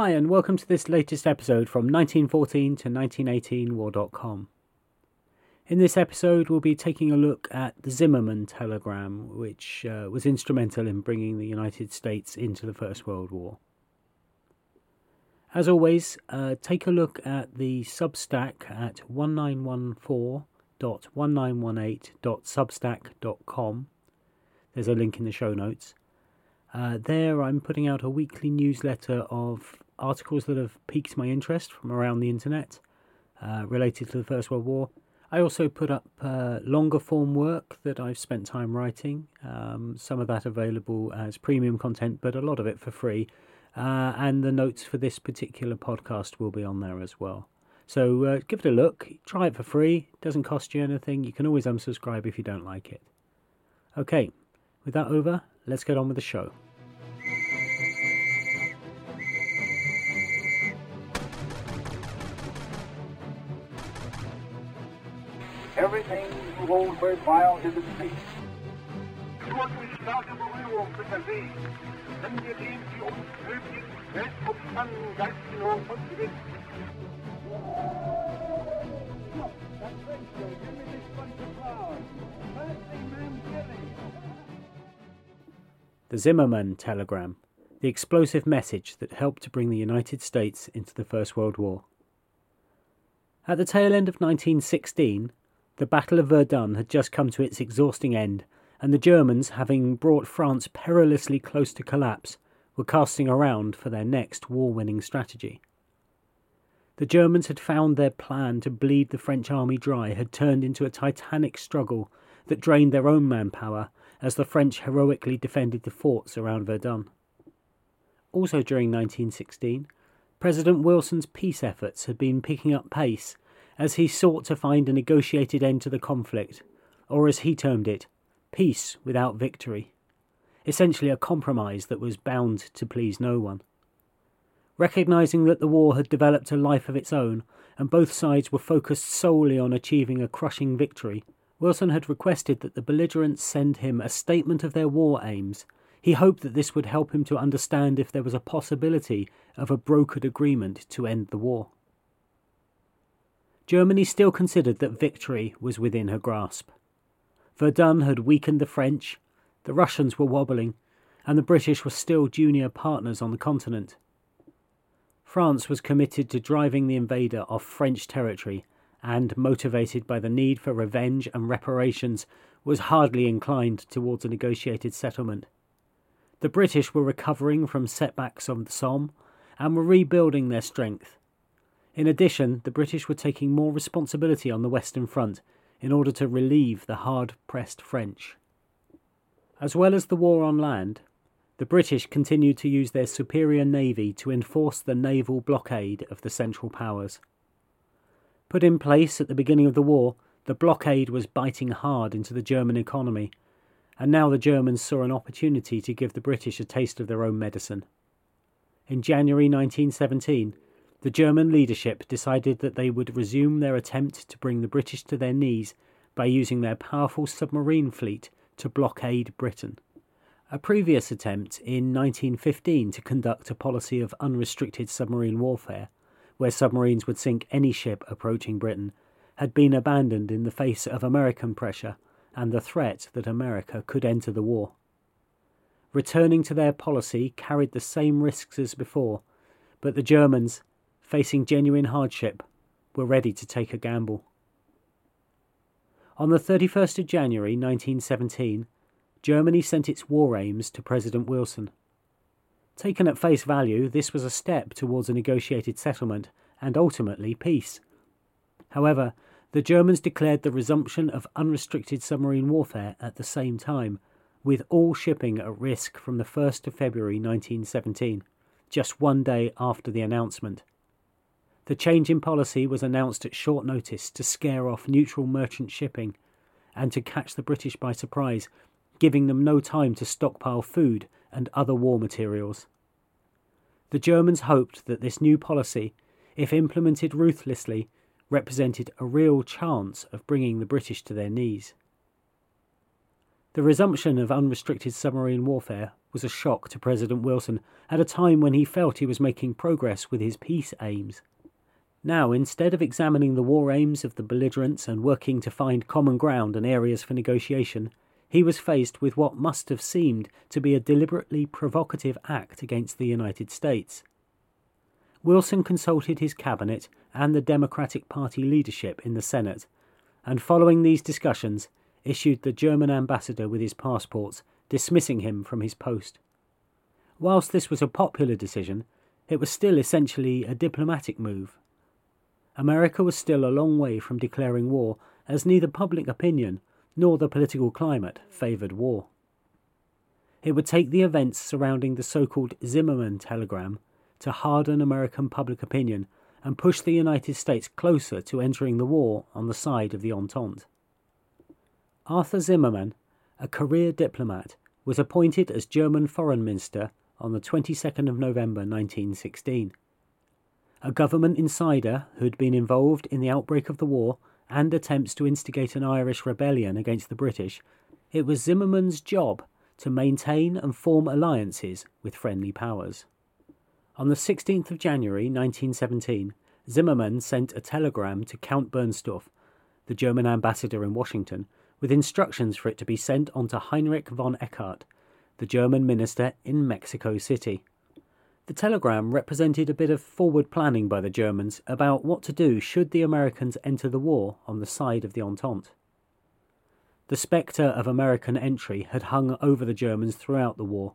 Hi, and welcome to this latest episode from 1914 to 1918 War.com. In this episode, we'll be taking a look at the Zimmerman telegram, which uh, was instrumental in bringing the United States into the First World War. As always, uh, take a look at the Substack at 1914.1918.substack.com. There's a link in the show notes. Uh, there, I'm putting out a weekly newsletter of articles that have piqued my interest from around the internet uh, related to the First World War. I also put up uh, longer form work that I've spent time writing, um, some of that available as premium content, but a lot of it for free. Uh, and the notes for this particular podcast will be on there as well. So uh, give it a look, try it for free, it doesn't cost you anything. You can always unsubscribe if you don't like it. Okay, with that over, let's get on with the show. Everything you hold worthwhile is at stake. Wirklich starke Berührung mit der See, wenn wir den die uns nötigen Weltumspannenden Geistführung und Gewinn. The Zimmerman telegram, the explosive message that helped to bring the United States into the First World War. At the tail end of 1916, the Battle of Verdun had just come to its exhausting end, and the Germans, having brought France perilously close to collapse, were casting around for their next war winning strategy. The Germans had found their plan to bleed the French army dry had turned into a titanic struggle that drained their own manpower as the French heroically defended the forts around Verdun. Also during 1916, President Wilson's peace efforts had been picking up pace as he sought to find a negotiated end to the conflict, or as he termed it, peace without victory, essentially a compromise that was bound to please no one. Recognizing that the war had developed a life of its own, and both sides were focused solely on achieving a crushing victory, Wilson had requested that the belligerents send him a statement of their war aims. He hoped that this would help him to understand if there was a possibility of a brokered agreement to end the war. Germany still considered that victory was within her grasp. Verdun had weakened the French, the Russians were wobbling, and the British were still junior partners on the continent. France was committed to driving the invader off French territory and, motivated by the need for revenge and reparations, was hardly inclined towards a negotiated settlement. The British were recovering from setbacks on the Somme and were rebuilding their strength. In addition, the British were taking more responsibility on the Western Front in order to relieve the hard pressed French. As well as the war on land, the British continued to use their superior navy to enforce the naval blockade of the Central Powers. Put in place at the beginning of the war, the blockade was biting hard into the German economy, and now the Germans saw an opportunity to give the British a taste of their own medicine. In January 1917, the German leadership decided that they would resume their attempt to bring the British to their knees by using their powerful submarine fleet to blockade Britain. A previous attempt in 1915 to conduct a policy of unrestricted submarine warfare, where submarines would sink any ship approaching Britain, had been abandoned in the face of American pressure and the threat that America could enter the war. Returning to their policy carried the same risks as before, but the Germans, facing genuine hardship, were ready to take a gamble. On the 31st of January 1917, Germany sent its war aims to President Wilson. Taken at face value, this was a step towards a negotiated settlement and ultimately peace. However, the Germans declared the resumption of unrestricted submarine warfare at the same time, with all shipping at risk from the 1st of February 1917, just one day after the announcement. The change in policy was announced at short notice to scare off neutral merchant shipping and to catch the British by surprise, giving them no time to stockpile food and other war materials. The Germans hoped that this new policy, if implemented ruthlessly, represented a real chance of bringing the British to their knees. The resumption of unrestricted submarine warfare was a shock to President Wilson at a time when he felt he was making progress with his peace aims. Now, instead of examining the war aims of the belligerents and working to find common ground and areas for negotiation, he was faced with what must have seemed to be a deliberately provocative act against the United States. Wilson consulted his cabinet and the Democratic Party leadership in the Senate, and following these discussions, issued the German ambassador with his passports, dismissing him from his post. Whilst this was a popular decision, it was still essentially a diplomatic move. America was still a long way from declaring war, as neither public opinion nor the political climate favoured war. It would take the events surrounding the so called Zimmerman telegram to harden American public opinion and push the United States closer to entering the war on the side of the Entente. Arthur Zimmermann, a career diplomat, was appointed as German Foreign Minister on the 22nd of November 1916. A government insider who had been involved in the outbreak of the war and attempts to instigate an Irish rebellion against the British, it was Zimmermann's job to maintain and form alliances with friendly powers. On the 16th of January 1917, Zimmermann sent a telegram to Count Bernstorff, the German ambassador in Washington, with instructions for it to be sent on to Heinrich von Eckardt, the German minister in Mexico City. The telegram represented a bit of forward planning by the Germans about what to do should the Americans enter the war on the side of the Entente. The spectre of American entry had hung over the Germans throughout the war.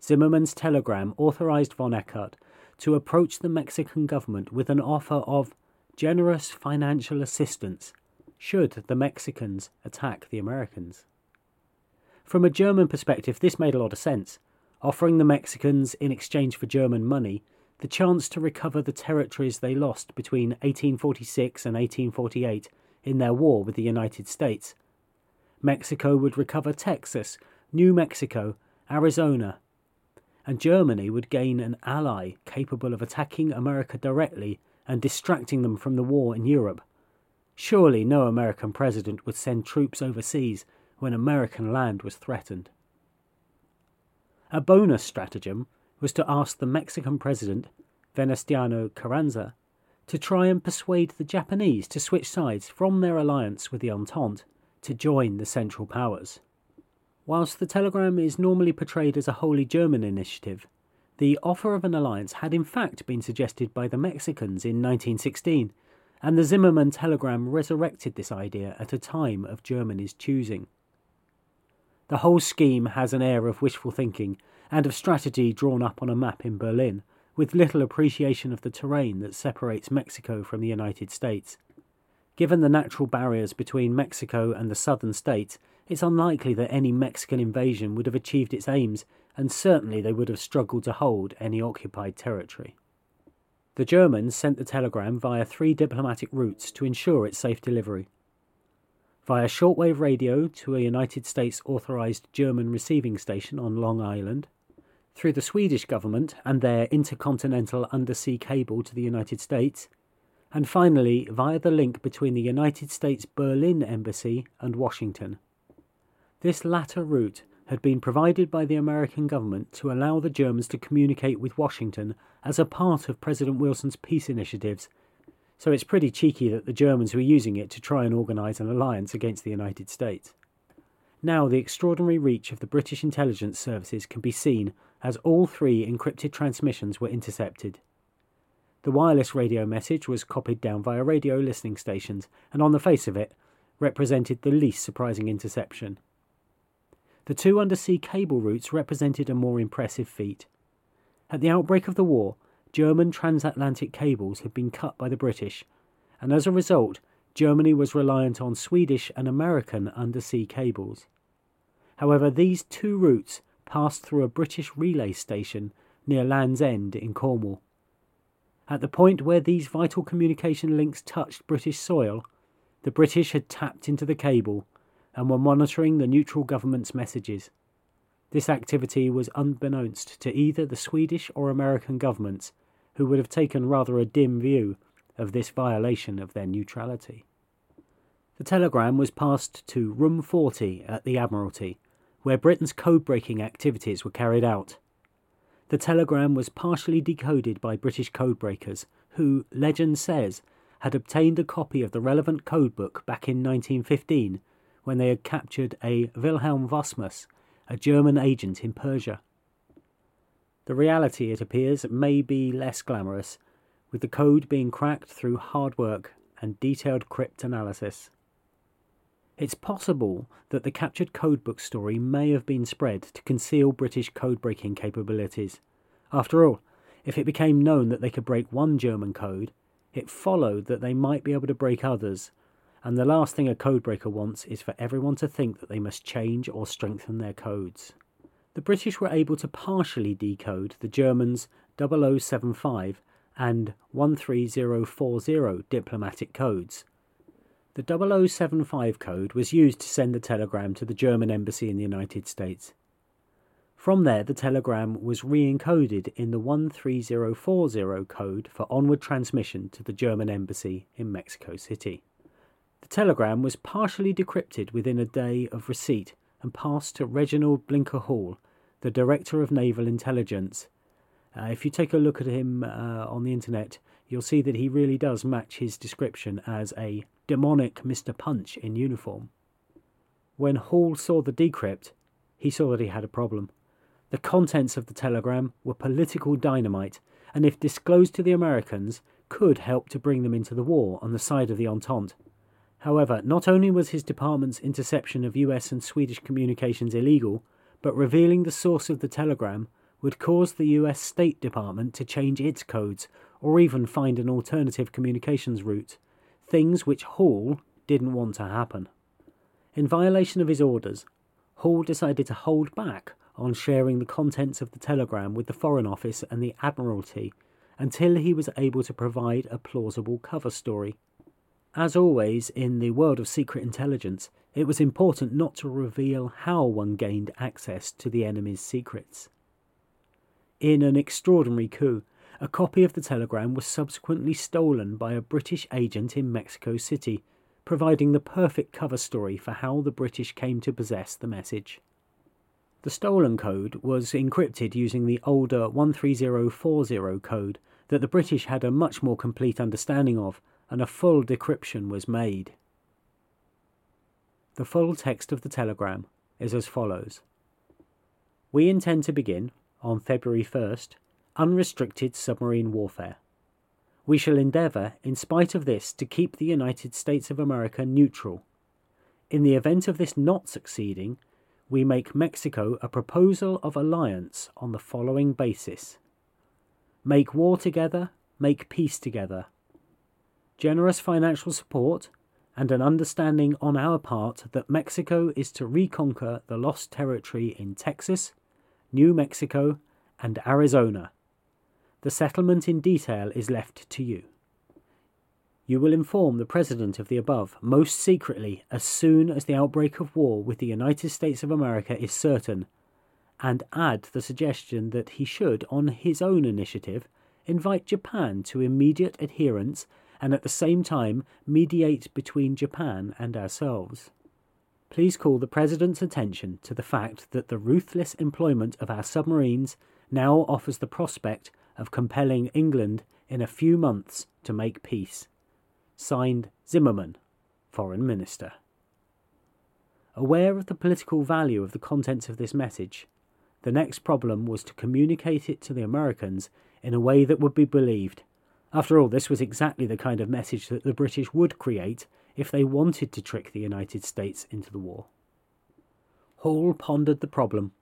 Zimmermann's telegram authorized von Eckardt to approach the Mexican government with an offer of generous financial assistance should the Mexicans attack the Americans. From a German perspective, this made a lot of sense, offering the Mexicans, in exchange for German money, the chance to recover the territories they lost between 1846 and 1848 in their war with the United States. Mexico would recover Texas, New Mexico, Arizona, and Germany would gain an ally capable of attacking America directly and distracting them from the war in Europe. Surely no American president would send troops overseas when American land was threatened. A bonus stratagem was to ask the Mexican president, Venustiano Carranza, to try and persuade the Japanese to switch sides from their alliance with the Entente to join the Central Powers. Whilst the telegram is normally portrayed as a wholly German initiative, the offer of an alliance had in fact been suggested by the Mexicans in 1916 and the Zimmermann telegram resurrected this idea at a time of Germany's choosing. The whole scheme has an air of wishful thinking and of strategy drawn up on a map in Berlin, with little appreciation of the terrain that separates Mexico from the United States. Given the natural barriers between Mexico and the southern states, it's unlikely that any Mexican invasion would have achieved its aims, and certainly they would have struggled to hold any occupied territory. The Germans sent the telegram via three diplomatic routes to ensure its safe delivery. Via shortwave radio to a United States authorized German receiving station on Long Island, through the Swedish government and their intercontinental undersea cable to the United States, and finally via the link between the United States Berlin Embassy and Washington. This latter route had been provided by the American government to allow the Germans to communicate with Washington as a part of President Wilson's peace initiatives. So it's pretty cheeky that the Germans were using it to try and organise an alliance against the United States. Now, the extraordinary reach of the British intelligence services can be seen as all three encrypted transmissions were intercepted. The wireless radio message was copied down via radio listening stations, and on the face of it, represented the least surprising interception. The two undersea cable routes represented a more impressive feat. At the outbreak of the war, German transatlantic cables had been cut by the British, and as a result, Germany was reliant on Swedish and American undersea cables. However, these two routes passed through a British relay station near Land's End in Cornwall. At the point where these vital communication links touched British soil, the British had tapped into the cable and were monitoring the neutral government's messages. This activity was unbeknownst to either the Swedish or American governments, who would have taken rather a dim view of this violation of their neutrality. The telegram was passed to Room 40 at the Admiralty, where Britain's code breaking activities were carried out. The telegram was partially decoded by British codebreakers, who, legend says, had obtained a copy of the relevant codebook back in 1915 when they had captured a Wilhelm Wassmuss, a German agent in Persia. The reality, it appears, may be less glamorous, with the code being cracked through hard work and detailed cryptanalysis. It's possible that the captured codebook story may have been spread to conceal British code-breaking capabilities. After all, if it became known that they could break one German code, it followed that they might be able to break others, and the last thing a codebreaker wants is for everyone to think that they must change or strengthen their codes. The British were able to partially decode the Germans' 0075 and 13040 diplomatic codes, the 0075 code was used to send the telegram to the German embassy in the United States. From there, the telegram was re encoded in the 13040 code for onward transmission to the German embassy in Mexico City. The telegram was partially decrypted within a day of receipt and passed to Reginald Blinker Hall, the Director of Naval Intelligence. Uh, if you take a look at him uh, on the internet, you'll see that he really does match his description as a demonic Mr. Punch in uniform. When Hall saw the decrypt, he saw that he had a problem. The contents of the telegram were political dynamite, and if disclosed to the Americans, could help to bring them into the war on the side of the Entente. However, not only was his department's interception of US and Swedish communications illegal, but revealing the source of the telegram would cause the US State Department to change its codes or even find an alternative communications route, things which Hall didn't want to happen. In violation of his orders, Hall decided to hold back on sharing the contents of the telegram with the Foreign Office and the Admiralty until he was able to provide a plausible cover story. As always in the world of secret intelligence, it was important not to reveal how one gained access to the enemy's secrets. In an extraordinary coup, a copy of the telegram was subsequently stolen by a British agent in Mexico City, providing the perfect cover story for how the British came to possess the message. The stolen code was encrypted using the older 13040 code that the British had a much more complete understanding of, and a full decryption was made. The full text of the telegram is as follows We intend to begin, on February 1st, unrestricted submarine warfare. We shall endeavour, in spite of this, to keep the United States of America neutral. In the event of this not succeeding, we make Mexico a proposal of alliance on the following basis Make war together, make peace together. Generous financial support, and an understanding on our part that Mexico is to reconquer the lost territory in Texas, New Mexico, and Arizona the settlement in detail is left to you. You will inform the President of the above most secretly as soon as the outbreak of war with the United States of America is certain, and add the suggestion that he should, on his own initiative, invite Japan to immediate adherence and at the same time mediate between Japan and ourselves. Please call the President's attention to the fact that the ruthless employment of our submarines now offers the prospect of compelling England in a few months to make peace. Signed Zimmerman, Foreign Minister. Aware of the political value of the contents of this message, the next problem was to communicate it to the Americans in a way that would be believed. After all, this was exactly the kind of message that the British would create if they wanted to trick the United States into the war. Hall pondered the problem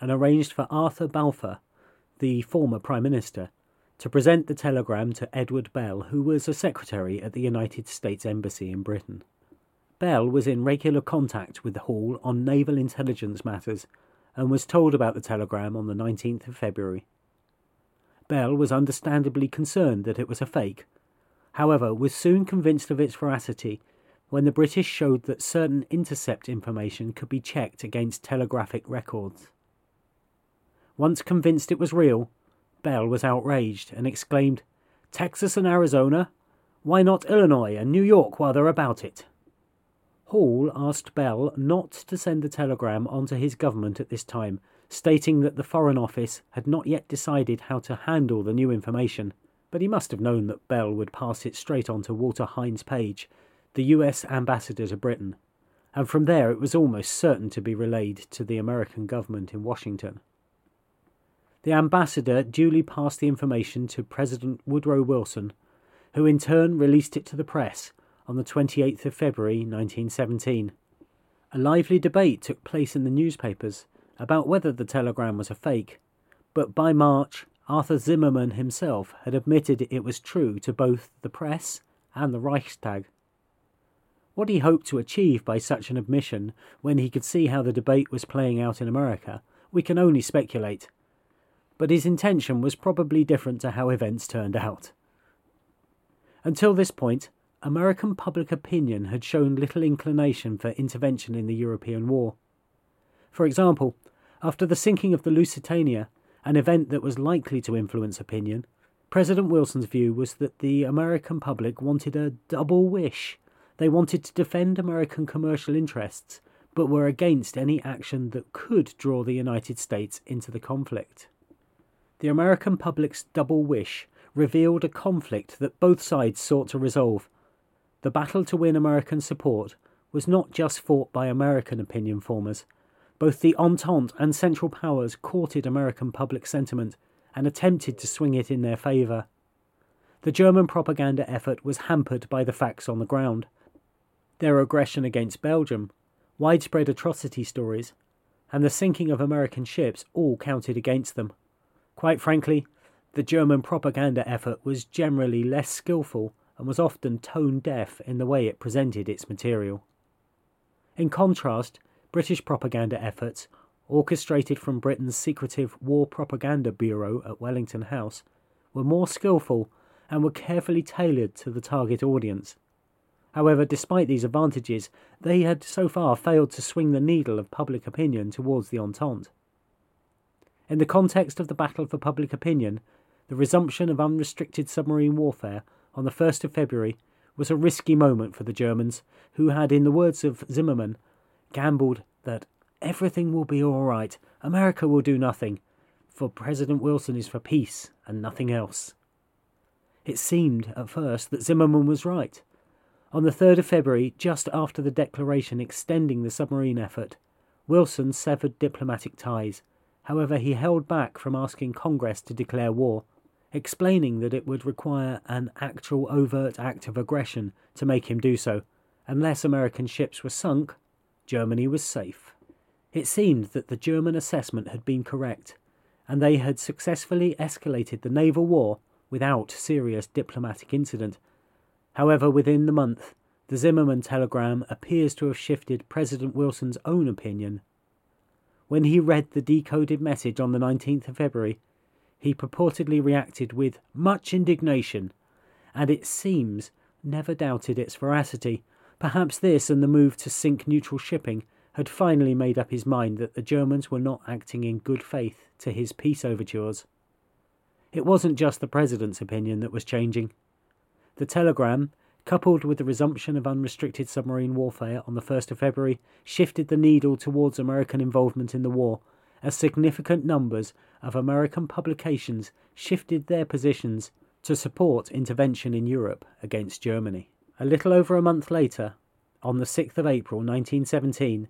and arranged for Arthur Balfour the former Prime Minister, to present the telegram to Edward Bell, who was a secretary at the United States Embassy in Britain. Bell was in regular contact with Hall on naval intelligence matters and was told about the telegram on the 19th of February. Bell was understandably concerned that it was a fake, however, was soon convinced of its veracity when the British showed that certain intercept information could be checked against telegraphic records. Once convinced it was real, Bell was outraged and exclaimed, Texas and Arizona? Why not Illinois and New York while they're about it? Hall asked Bell not to send the telegram on to his government at this time, stating that the Foreign Office had not yet decided how to handle the new information, but he must have known that Bell would pass it straight on to Walter Hines Page, the US ambassador to Britain, and from there it was almost certain to be relayed to the American government in Washington. The ambassador duly passed the information to President Woodrow Wilson, who in turn released it to the press on the 28th of February 1917. A lively debate took place in the newspapers about whether the telegram was a fake, but by March, Arthur Zimmermann himself had admitted it was true to both the press and the Reichstag. What he hoped to achieve by such an admission when he could see how the debate was playing out in America, we can only speculate. But his intention was probably different to how events turned out. Until this point, American public opinion had shown little inclination for intervention in the European war. For example, after the sinking of the Lusitania, an event that was likely to influence opinion, President Wilson's view was that the American public wanted a double wish. They wanted to defend American commercial interests, but were against any action that could draw the United States into the conflict. The American public's double wish revealed a conflict that both sides sought to resolve the battle to win American support was not just fought by American opinion formers. Both the Entente and Central Powers courted American public sentiment and attempted to swing it in their favour. The German propaganda effort was hampered by the facts on the ground. Their aggression against Belgium, widespread atrocity stories, and the sinking of American ships all counted against them. Quite frankly, the German propaganda effort was generally less skillful and was often tone deaf in the way it presented its material. In contrast, British propaganda efforts, orchestrated from Britain's secretive War Propaganda Bureau at Wellington House, were more skillful and were carefully tailored to the target audience. However, despite these advantages, they had so far failed to swing the needle of public opinion towards the Entente. In the context of the battle for public opinion, the resumption of unrestricted submarine warfare on the 1st of February was a risky moment for the Germans, who had, in the words of Zimmermann, gambled that everything will be all right, America will do nothing, for President Wilson is for peace and nothing else. It seemed at first that Zimmermann was right. On the 3rd of February, just after the declaration extending the submarine effort, Wilson severed diplomatic ties. However, he held back from asking Congress to declare war explaining that it would require an actual overt act of aggression to make him do so. Unless American ships were sunk, Germany was safe. It seemed that the German assessment had been correct, and they had successfully escalated the naval war without serious diplomatic incident. However, within the month, the Zimmermann telegram appears to have shifted President Wilson's own opinion. When he read the decoded message on the 19th of February, he purportedly reacted with much indignation, and it seems never doubted its veracity. Perhaps this and the move to sink neutral shipping had finally made up his mind that the Germans were not acting in good faith to his peace overtures. It wasn't just the President's opinion that was changing. The telegram, coupled with the resumption of unrestricted submarine warfare on the 1st of February, shifted the needle towards American involvement in the war as significant numbers of American publications shifted their positions to support intervention in Europe against Germany. A little over a month later, on the 6th of April 1917,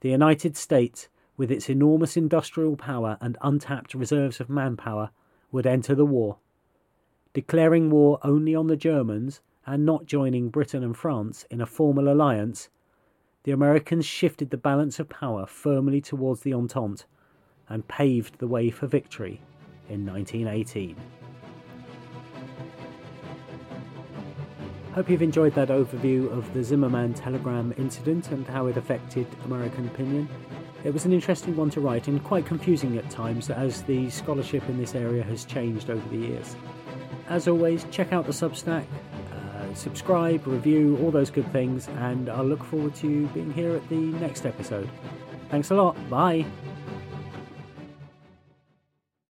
the United States, with its enormous industrial power and untapped reserves of manpower, would enter the war. Declaring war only on the Germans and not joining Britain and France in a formal alliance, the Americans shifted the balance of power firmly towards the Entente and paved the way for victory in 1918. Hope you've enjoyed that overview of the Zimmermann telegram incident and how it affected American opinion. It was an interesting one to write and quite confusing at times as the scholarship in this area has changed over the years. As always, check out the Substack, uh, subscribe, review, all those good things, and I'll look forward to being here at the next episode. Thanks a lot. Bye.